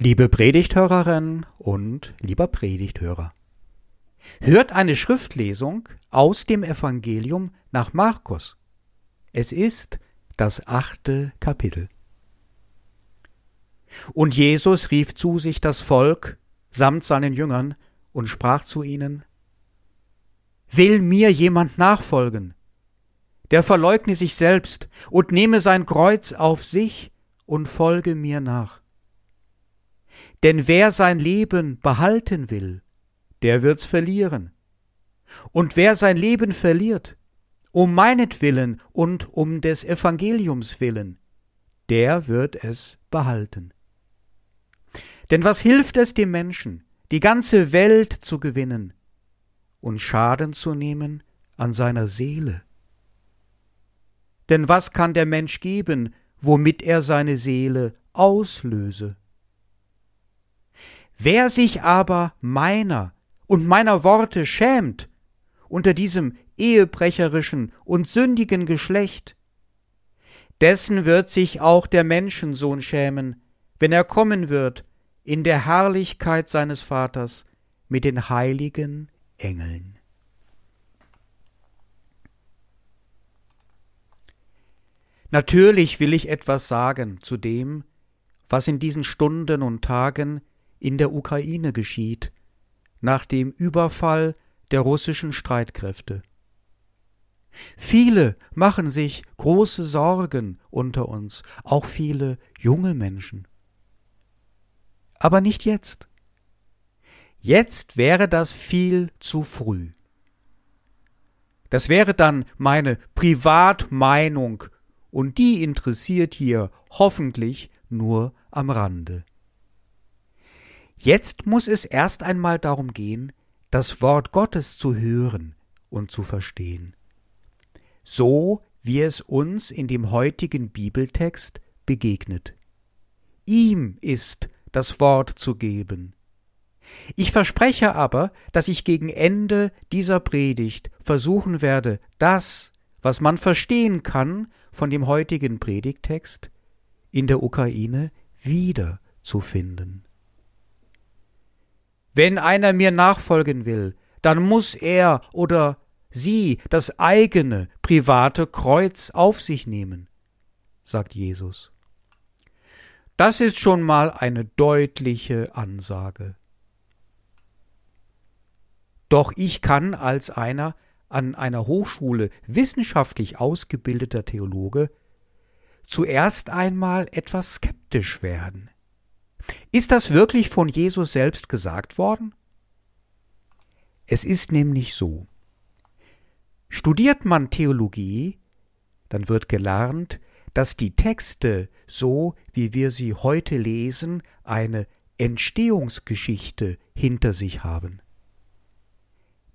Liebe Predigthörerin und lieber Predigthörer. Hört eine Schriftlesung aus dem Evangelium nach Markus. Es ist das achte Kapitel. Und Jesus rief zu sich das Volk samt seinen Jüngern und sprach zu ihnen, Will mir jemand nachfolgen, der verleugne sich selbst und nehme sein Kreuz auf sich und folge mir nach. Denn wer sein Leben behalten will, der wird's verlieren. Und wer sein Leben verliert, um meinetwillen und um des Evangeliums willen, der wird es behalten. Denn was hilft es dem Menschen, die ganze Welt zu gewinnen und Schaden zu nehmen an seiner Seele? Denn was kann der Mensch geben, womit er seine Seele auslöse? Wer sich aber meiner und meiner Worte schämt, unter diesem ehebrecherischen und sündigen Geschlecht, dessen wird sich auch der Menschensohn schämen, wenn er kommen wird in der Herrlichkeit seines Vaters mit den heiligen Engeln. Natürlich will ich etwas sagen zu dem, was in diesen Stunden und Tagen in der Ukraine geschieht, nach dem Überfall der russischen Streitkräfte. Viele machen sich große Sorgen unter uns, auch viele junge Menschen. Aber nicht jetzt. Jetzt wäre das viel zu früh. Das wäre dann meine Privatmeinung, und die interessiert hier hoffentlich nur am Rande. Jetzt muss es erst einmal darum gehen, das Wort Gottes zu hören und zu verstehen. So wie es uns in dem heutigen Bibeltext begegnet. Ihm ist das Wort zu geben. Ich verspreche aber, dass ich gegen Ende dieser Predigt versuchen werde, das, was man verstehen kann von dem heutigen Predigtext, in der Ukraine wiederzufinden. Wenn einer mir nachfolgen will, dann muss er oder sie das eigene private Kreuz auf sich nehmen, sagt Jesus. Das ist schon mal eine deutliche Ansage. Doch ich kann als einer an einer Hochschule wissenschaftlich ausgebildeter Theologe zuerst einmal etwas skeptisch werden. Ist das wirklich von Jesus selbst gesagt worden? Es ist nämlich so. Studiert man Theologie, dann wird gelernt, dass die Texte, so wie wir sie heute lesen, eine Entstehungsgeschichte hinter sich haben.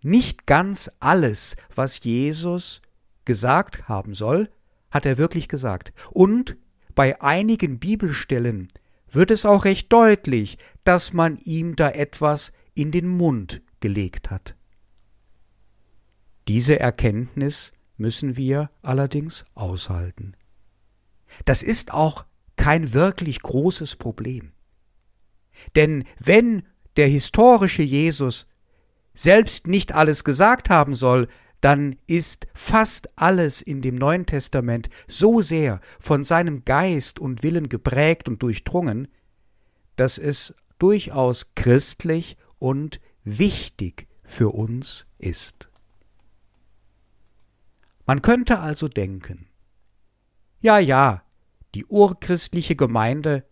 Nicht ganz alles, was Jesus gesagt haben soll, hat er wirklich gesagt. Und bei einigen Bibelstellen wird es auch recht deutlich, dass man ihm da etwas in den Mund gelegt hat. Diese Erkenntnis müssen wir allerdings aushalten. Das ist auch kein wirklich großes Problem. Denn wenn der historische Jesus selbst nicht alles gesagt haben soll, dann ist fast alles in dem Neuen Testament so sehr von seinem Geist und Willen geprägt und durchdrungen, dass es durchaus christlich und wichtig für uns ist. Man könnte also denken, ja, ja, die urchristliche Gemeinde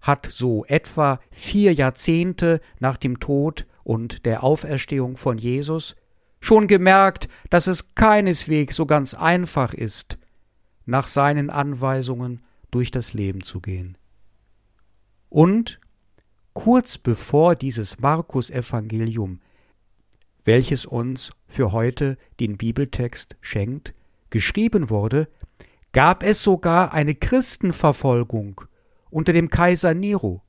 hat so etwa vier Jahrzehnte nach dem Tod und der Auferstehung von Jesus schon gemerkt, dass es keineswegs so ganz einfach ist, nach seinen Anweisungen durch das Leben zu gehen. Und kurz bevor dieses Markus-Evangelium, welches uns für heute den Bibeltext schenkt, geschrieben wurde, gab es sogar eine Christenverfolgung unter dem Kaiser Nero.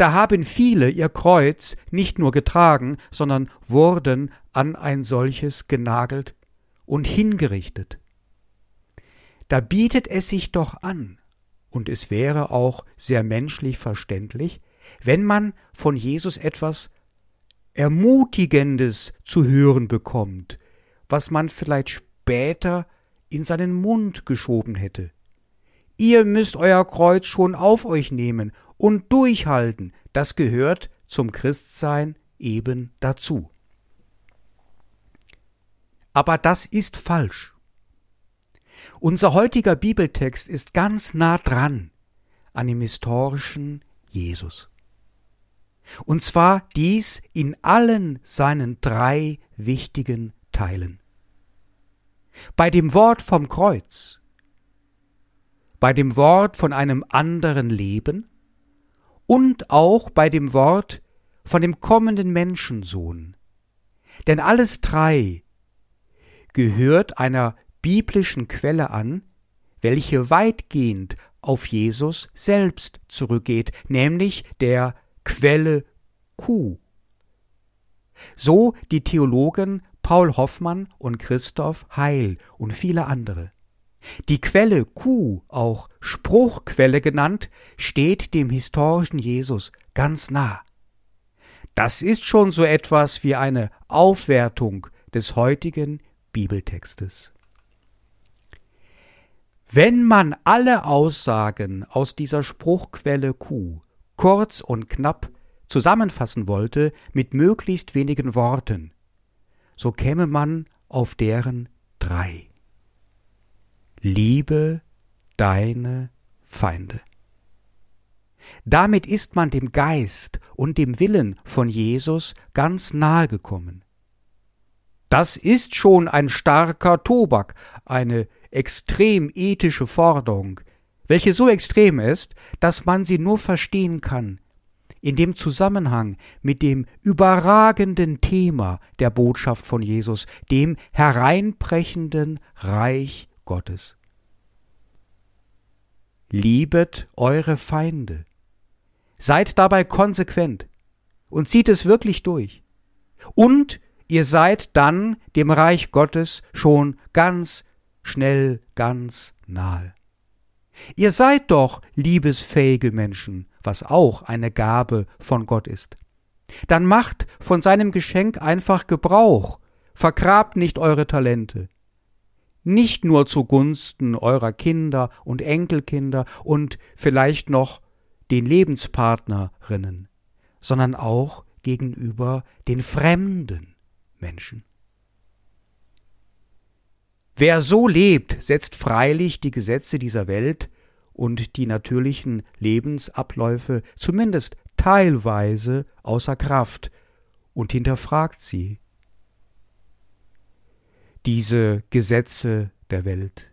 Da haben viele ihr Kreuz nicht nur getragen, sondern wurden an ein solches genagelt und hingerichtet. Da bietet es sich doch an, und es wäre auch sehr menschlich verständlich, wenn man von Jesus etwas Ermutigendes zu hören bekommt, was man vielleicht später in seinen Mund geschoben hätte. Ihr müsst euer Kreuz schon auf euch nehmen und durchhalten, das gehört zum Christsein eben dazu. Aber das ist falsch. Unser heutiger Bibeltext ist ganz nah dran an dem historischen Jesus. Und zwar dies in allen seinen drei wichtigen Teilen. Bei dem Wort vom Kreuz, bei dem Wort von einem anderen Leben und auch bei dem Wort von dem kommenden Menschensohn. Denn alles drei gehört einer biblischen Quelle an, welche weitgehend auf Jesus selbst zurückgeht, nämlich der Quelle Q. So die Theologen Paul Hoffmann und Christoph Heil und viele andere. Die Quelle Q, auch Spruchquelle genannt, steht dem historischen Jesus ganz nah. Das ist schon so etwas wie eine Aufwertung des heutigen Bibeltextes. Wenn man alle Aussagen aus dieser Spruchquelle Q kurz und knapp zusammenfassen wollte mit möglichst wenigen Worten, so käme man auf deren drei. Liebe deine Feinde. Damit ist man dem Geist und dem Willen von Jesus ganz nahe gekommen. Das ist schon ein starker Tobak, eine extrem ethische Forderung, welche so extrem ist, dass man sie nur verstehen kann, in dem Zusammenhang mit dem überragenden Thema der Botschaft von Jesus, dem hereinbrechenden Reich Gottes. Liebet eure Feinde. Seid dabei konsequent und zieht es wirklich durch. Und ihr seid dann dem Reich Gottes schon ganz schnell, ganz nahe. Ihr seid doch liebesfähige Menschen, was auch eine Gabe von Gott ist. Dann macht von seinem Geschenk einfach Gebrauch, vergrabt nicht eure Talente. Nicht nur zugunsten eurer Kinder und Enkelkinder und vielleicht noch den Lebenspartnerinnen, sondern auch gegenüber den fremden Menschen. Wer so lebt, setzt freilich die Gesetze dieser Welt und die natürlichen Lebensabläufe zumindest teilweise außer Kraft und hinterfragt sie. Diese Gesetze der Welt,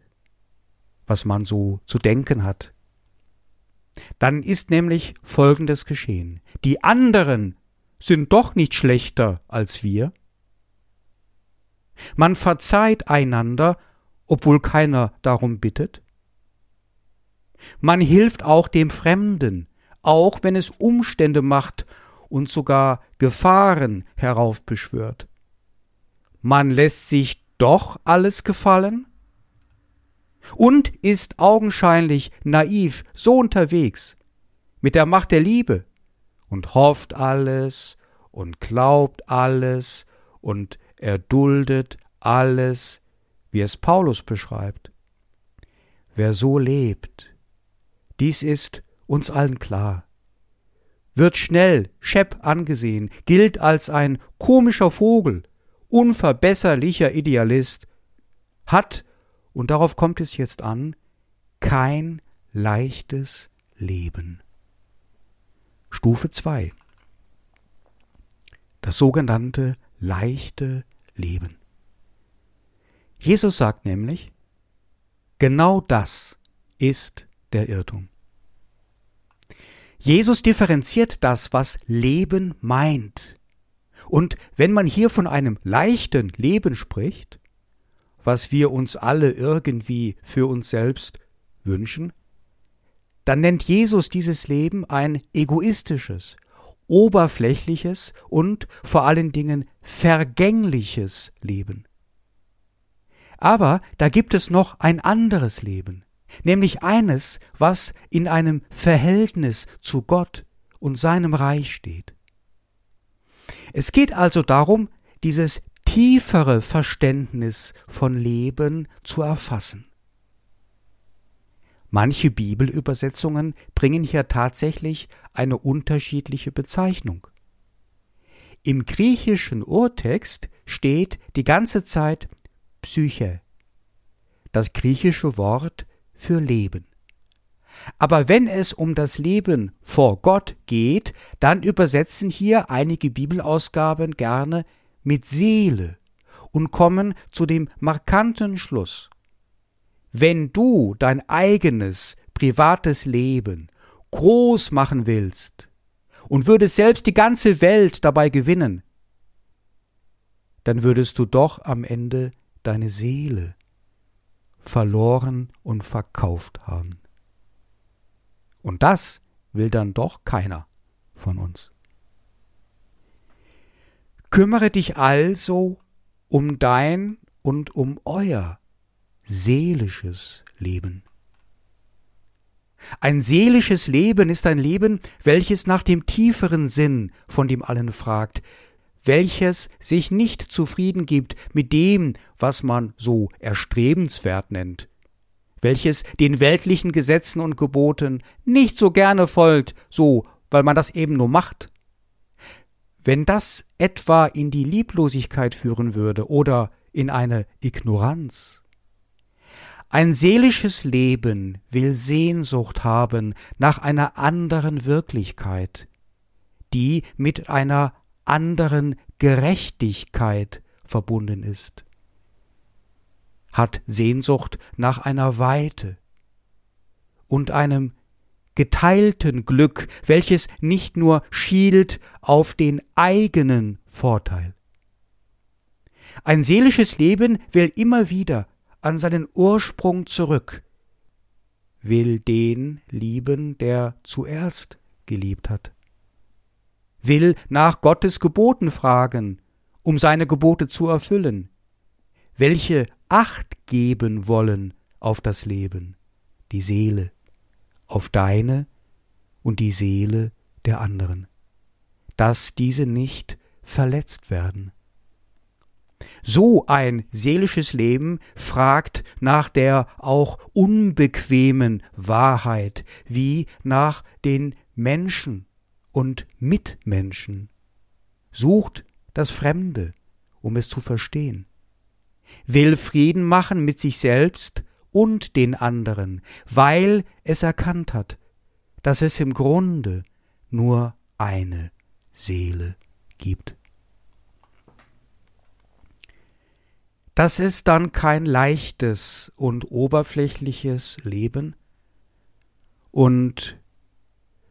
was man so zu denken hat. Dann ist nämlich Folgendes geschehen. Die anderen sind doch nicht schlechter als wir. Man verzeiht einander, obwohl keiner darum bittet. Man hilft auch dem Fremden, auch wenn es Umstände macht und sogar Gefahren heraufbeschwört. Man lässt sich doch alles gefallen und ist augenscheinlich naiv so unterwegs mit der Macht der Liebe und hofft alles und glaubt alles und erduldet alles, wie es Paulus beschreibt. Wer so lebt, dies ist uns allen klar, wird schnell schepp angesehen, gilt als ein komischer Vogel, unverbesserlicher Idealist, hat, und darauf kommt es jetzt an, kein leichtes Leben. Stufe 2. Das sogenannte leichte Leben. Jesus sagt nämlich, genau das ist der Irrtum. Jesus differenziert das, was Leben meint. Und wenn man hier von einem leichten Leben spricht, was wir uns alle irgendwie für uns selbst wünschen, dann nennt Jesus dieses Leben ein egoistisches, oberflächliches und vor allen Dingen vergängliches Leben. Aber da gibt es noch ein anderes Leben, nämlich eines, was in einem Verhältnis zu Gott und seinem Reich steht. Es geht also darum, dieses tiefere Verständnis von Leben zu erfassen. Manche Bibelübersetzungen bringen hier tatsächlich eine unterschiedliche Bezeichnung. Im griechischen Urtext steht die ganze Zeit Psyche, das griechische Wort für Leben. Aber wenn es um das Leben vor Gott geht, dann übersetzen hier einige Bibelausgaben gerne mit Seele und kommen zu dem markanten Schluss. Wenn du dein eigenes privates Leben groß machen willst und würdest selbst die ganze Welt dabei gewinnen, dann würdest du doch am Ende deine Seele verloren und verkauft haben. Und das will dann doch keiner von uns. Kümmere dich also um dein und um euer seelisches Leben. Ein seelisches Leben ist ein Leben, welches nach dem tieferen Sinn von dem allen fragt, welches sich nicht zufrieden gibt mit dem, was man so erstrebenswert nennt, welches den weltlichen Gesetzen und Geboten nicht so gerne folgt, so weil man das eben nur macht. Wenn das etwa in die Lieblosigkeit führen würde oder in eine Ignoranz. Ein seelisches Leben will Sehnsucht haben nach einer anderen Wirklichkeit, die mit einer anderen Gerechtigkeit verbunden ist, hat Sehnsucht nach einer Weite und einem geteilten Glück, welches nicht nur schielt auf den eigenen Vorteil. Ein seelisches Leben will immer wieder an seinen Ursprung zurück, will den lieben, der zuerst geliebt hat will nach Gottes Geboten fragen, um seine Gebote zu erfüllen, welche Acht geben wollen auf das Leben, die Seele, auf deine und die Seele der anderen, dass diese nicht verletzt werden. So ein seelisches Leben fragt nach der auch unbequemen Wahrheit, wie nach den Menschen, und Mitmenschen. Sucht das Fremde, um es zu verstehen. Will Frieden machen mit sich selbst und den anderen, weil es erkannt hat, dass es im Grunde nur eine Seele gibt. Das ist dann kein leichtes und oberflächliches Leben, und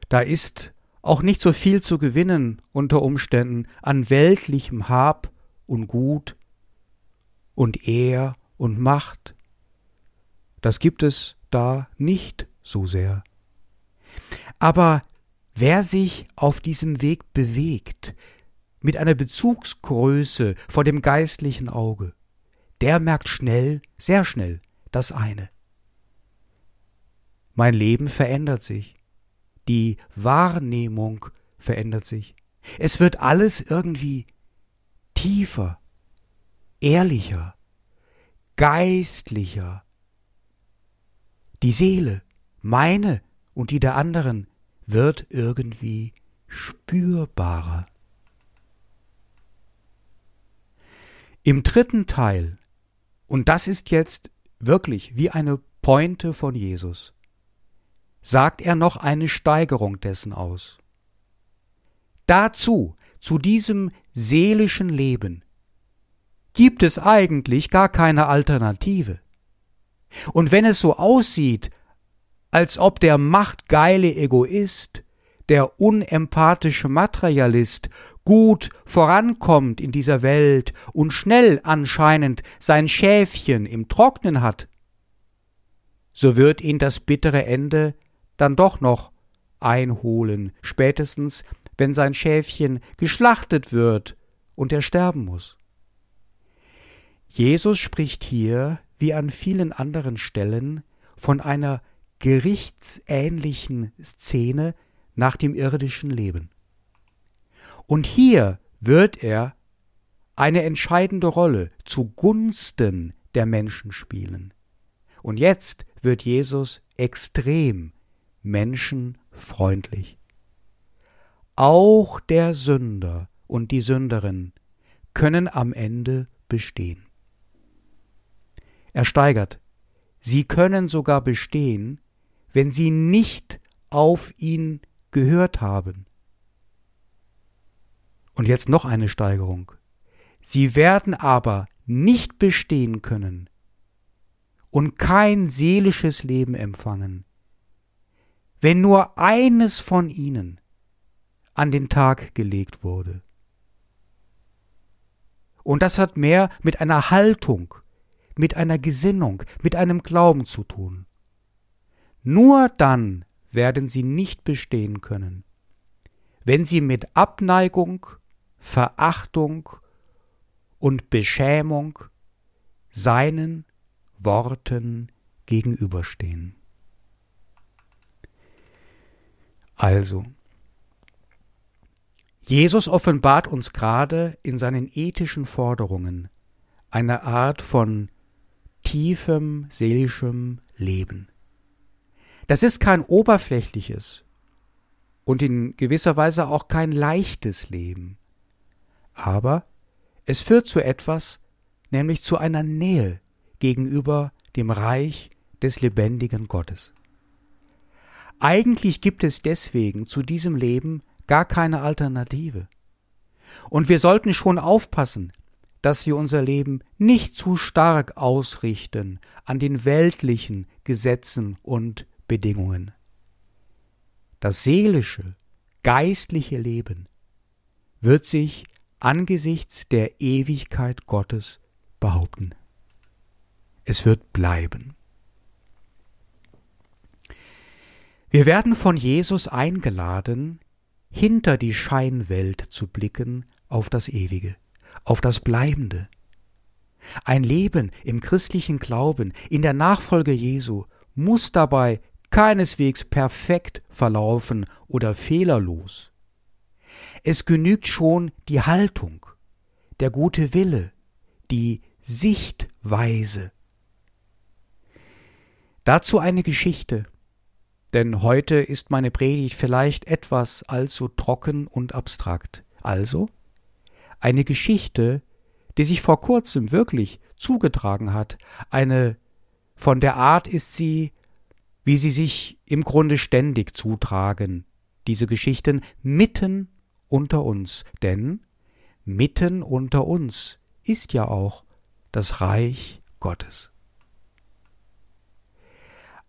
da ist auch nicht so viel zu gewinnen unter Umständen an weltlichem Hab und Gut und Ehr und Macht. Das gibt es da nicht so sehr. Aber wer sich auf diesem Weg bewegt, mit einer Bezugsgröße vor dem geistlichen Auge, der merkt schnell, sehr schnell, das eine. Mein Leben verändert sich die Wahrnehmung verändert sich. Es wird alles irgendwie tiefer, ehrlicher, geistlicher. Die Seele, meine und die der anderen, wird irgendwie spürbarer. Im dritten Teil, und das ist jetzt wirklich wie eine Pointe von Jesus, sagt er noch eine Steigerung dessen aus. Dazu, zu diesem seelischen Leben, gibt es eigentlich gar keine Alternative. Und wenn es so aussieht, als ob der machtgeile Egoist, der unempathische Materialist gut vorankommt in dieser Welt und schnell anscheinend sein Schäfchen im Trocknen hat, so wird ihn das bittere Ende dann doch noch einholen, spätestens wenn sein Schäfchen geschlachtet wird und er sterben muss. Jesus spricht hier, wie an vielen anderen Stellen, von einer gerichtsähnlichen Szene nach dem irdischen Leben. Und hier wird er eine entscheidende Rolle zugunsten der Menschen spielen. Und jetzt wird Jesus extrem menschenfreundlich. Auch der Sünder und die Sünderin können am Ende bestehen. Er steigert, sie können sogar bestehen, wenn sie nicht auf ihn gehört haben. Und jetzt noch eine Steigerung. Sie werden aber nicht bestehen können und kein seelisches Leben empfangen, wenn nur eines von ihnen an den Tag gelegt wurde. Und das hat mehr mit einer Haltung, mit einer Gesinnung, mit einem Glauben zu tun. Nur dann werden sie nicht bestehen können, wenn sie mit Abneigung, Verachtung und Beschämung seinen Worten gegenüberstehen. Also, Jesus offenbart uns gerade in seinen ethischen Forderungen eine Art von tiefem seelischem Leben. Das ist kein oberflächliches und in gewisser Weise auch kein leichtes Leben, aber es führt zu etwas, nämlich zu einer Nähe gegenüber dem Reich des lebendigen Gottes. Eigentlich gibt es deswegen zu diesem Leben gar keine Alternative. Und wir sollten schon aufpassen, dass wir unser Leben nicht zu stark ausrichten an den weltlichen Gesetzen und Bedingungen. Das seelische, geistliche Leben wird sich angesichts der Ewigkeit Gottes behaupten. Es wird bleiben. Wir werden von Jesus eingeladen, hinter die Scheinwelt zu blicken auf das Ewige, auf das Bleibende. Ein Leben im christlichen Glauben, in der Nachfolge Jesu, muss dabei keineswegs perfekt verlaufen oder fehlerlos. Es genügt schon die Haltung, der gute Wille, die Sichtweise. Dazu eine Geschichte, denn heute ist meine Predigt vielleicht etwas allzu trocken und abstrakt. Also eine Geschichte, die sich vor kurzem wirklich zugetragen hat, eine von der Art ist sie, wie sie sich im Grunde ständig zutragen, diese Geschichten mitten unter uns, denn mitten unter uns ist ja auch das Reich Gottes.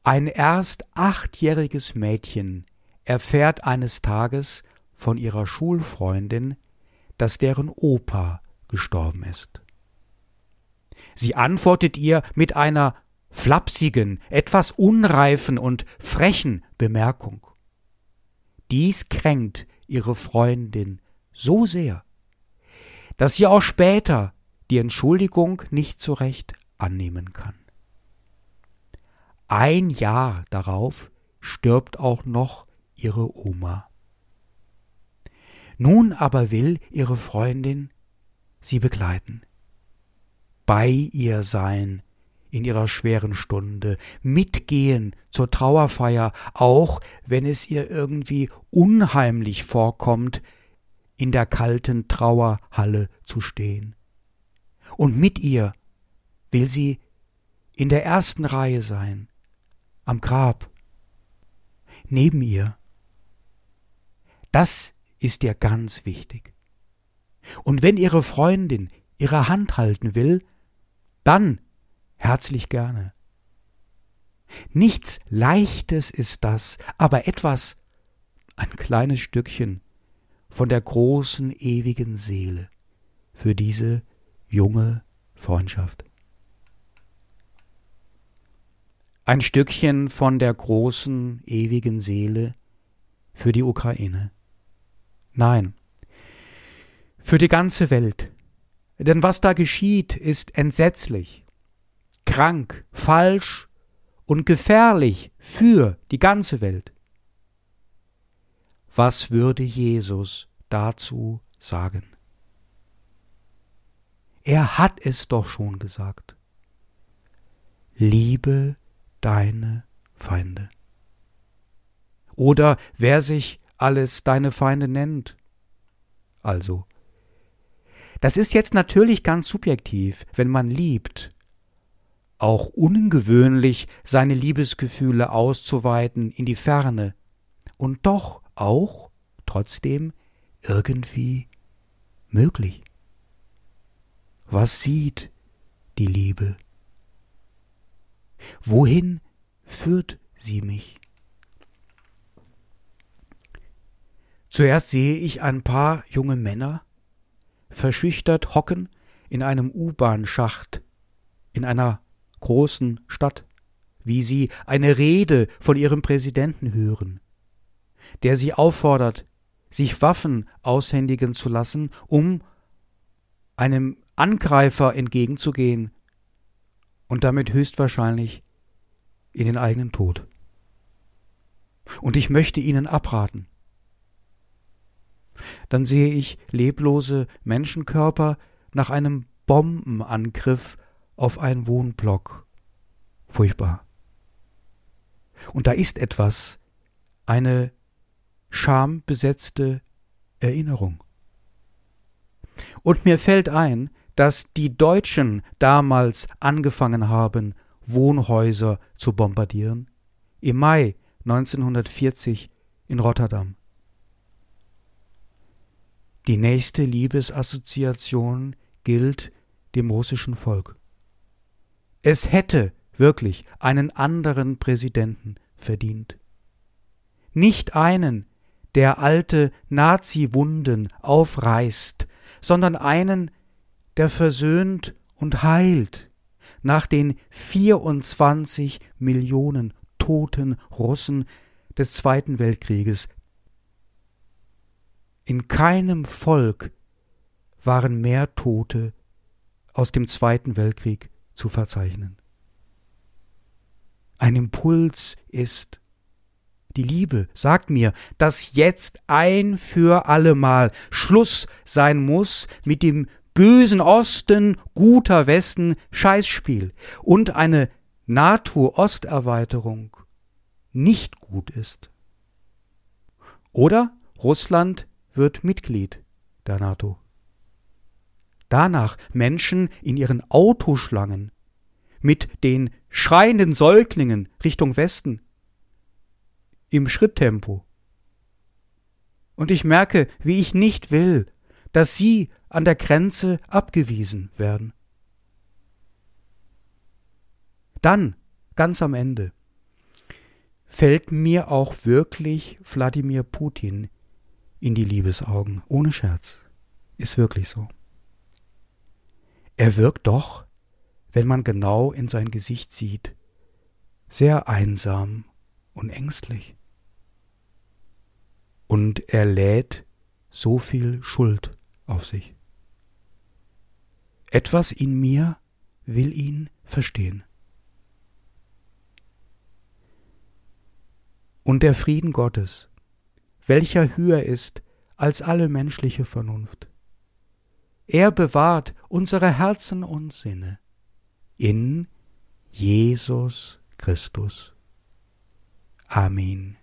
Ein erst achtjähriges Mädchen erfährt eines Tages von ihrer Schulfreundin, dass deren Opa gestorben ist. Sie antwortet ihr mit einer flapsigen, etwas unreifen und frechen Bemerkung. Dies kränkt ihre Freundin so sehr, dass sie auch später die Entschuldigung nicht so recht annehmen kann. Ein Jahr darauf stirbt auch noch ihre Oma. Nun aber will ihre Freundin sie begleiten, bei ihr sein in ihrer schweren Stunde, mitgehen zur Trauerfeier, auch wenn es ihr irgendwie unheimlich vorkommt, in der kalten Trauerhalle zu stehen. Und mit ihr will sie in der ersten Reihe sein, am Grab, neben ihr. Das ist ihr ganz wichtig. Und wenn ihre Freundin ihre Hand halten will, dann herzlich gerne. Nichts Leichtes ist das, aber etwas, ein kleines Stückchen von der großen ewigen Seele für diese junge Freundschaft. ein Stückchen von der großen, ewigen Seele für die Ukraine. Nein, für die ganze Welt. Denn was da geschieht, ist entsetzlich, krank, falsch und gefährlich für die ganze Welt. Was würde Jesus dazu sagen? Er hat es doch schon gesagt. Liebe deine Feinde. Oder wer sich alles deine Feinde nennt. Also, das ist jetzt natürlich ganz subjektiv, wenn man liebt, auch ungewöhnlich seine Liebesgefühle auszuweiten in die Ferne und doch auch trotzdem irgendwie möglich. Was sieht die Liebe? Wohin führt sie mich? Zuerst sehe ich ein paar junge Männer, verschüchtert hocken in einem U-Bahn-Schacht in einer großen Stadt, wie sie eine Rede von ihrem Präsidenten hören, der sie auffordert, sich Waffen aushändigen zu lassen, um einem Angreifer entgegenzugehen und damit höchstwahrscheinlich in den eigenen Tod. Und ich möchte ihnen abraten. Dann sehe ich leblose Menschenkörper nach einem Bombenangriff auf einen Wohnblock. Furchtbar. Und da ist etwas, eine schambesetzte Erinnerung. Und mir fällt ein, dass die Deutschen damals angefangen haben, Wohnhäuser zu bombardieren, im Mai 1940 in Rotterdam. Die nächste Liebesassoziation gilt dem russischen Volk. Es hätte wirklich einen anderen Präsidenten verdient. Nicht einen, der alte Nazi-Wunden aufreißt, sondern einen, der versöhnt und heilt nach den 24 Millionen toten Russen des Zweiten Weltkrieges. In keinem Volk waren mehr Tote aus dem Zweiten Weltkrieg zu verzeichnen. Ein Impuls ist, die Liebe sagt mir, dass jetzt ein für allemal Schluss sein muss mit dem bösen Osten, guter Westen Scheißspiel und eine NATO-Osterweiterung nicht gut ist. Oder Russland wird Mitglied der NATO. Danach Menschen in ihren Autoschlangen mit den schreienden Säuglingen Richtung Westen im Schritttempo. Und ich merke, wie ich nicht will, dass sie an der Grenze abgewiesen werden. Dann, ganz am Ende, fällt mir auch wirklich Wladimir Putin in die Liebesaugen, ohne Scherz. Ist wirklich so. Er wirkt doch, wenn man genau in sein Gesicht sieht, sehr einsam und ängstlich. Und er lädt so viel Schuld auf sich. Etwas in mir will ihn verstehen. Und der Frieden Gottes, welcher höher ist als alle menschliche Vernunft. Er bewahrt unsere Herzen und Sinne in Jesus Christus. Amen.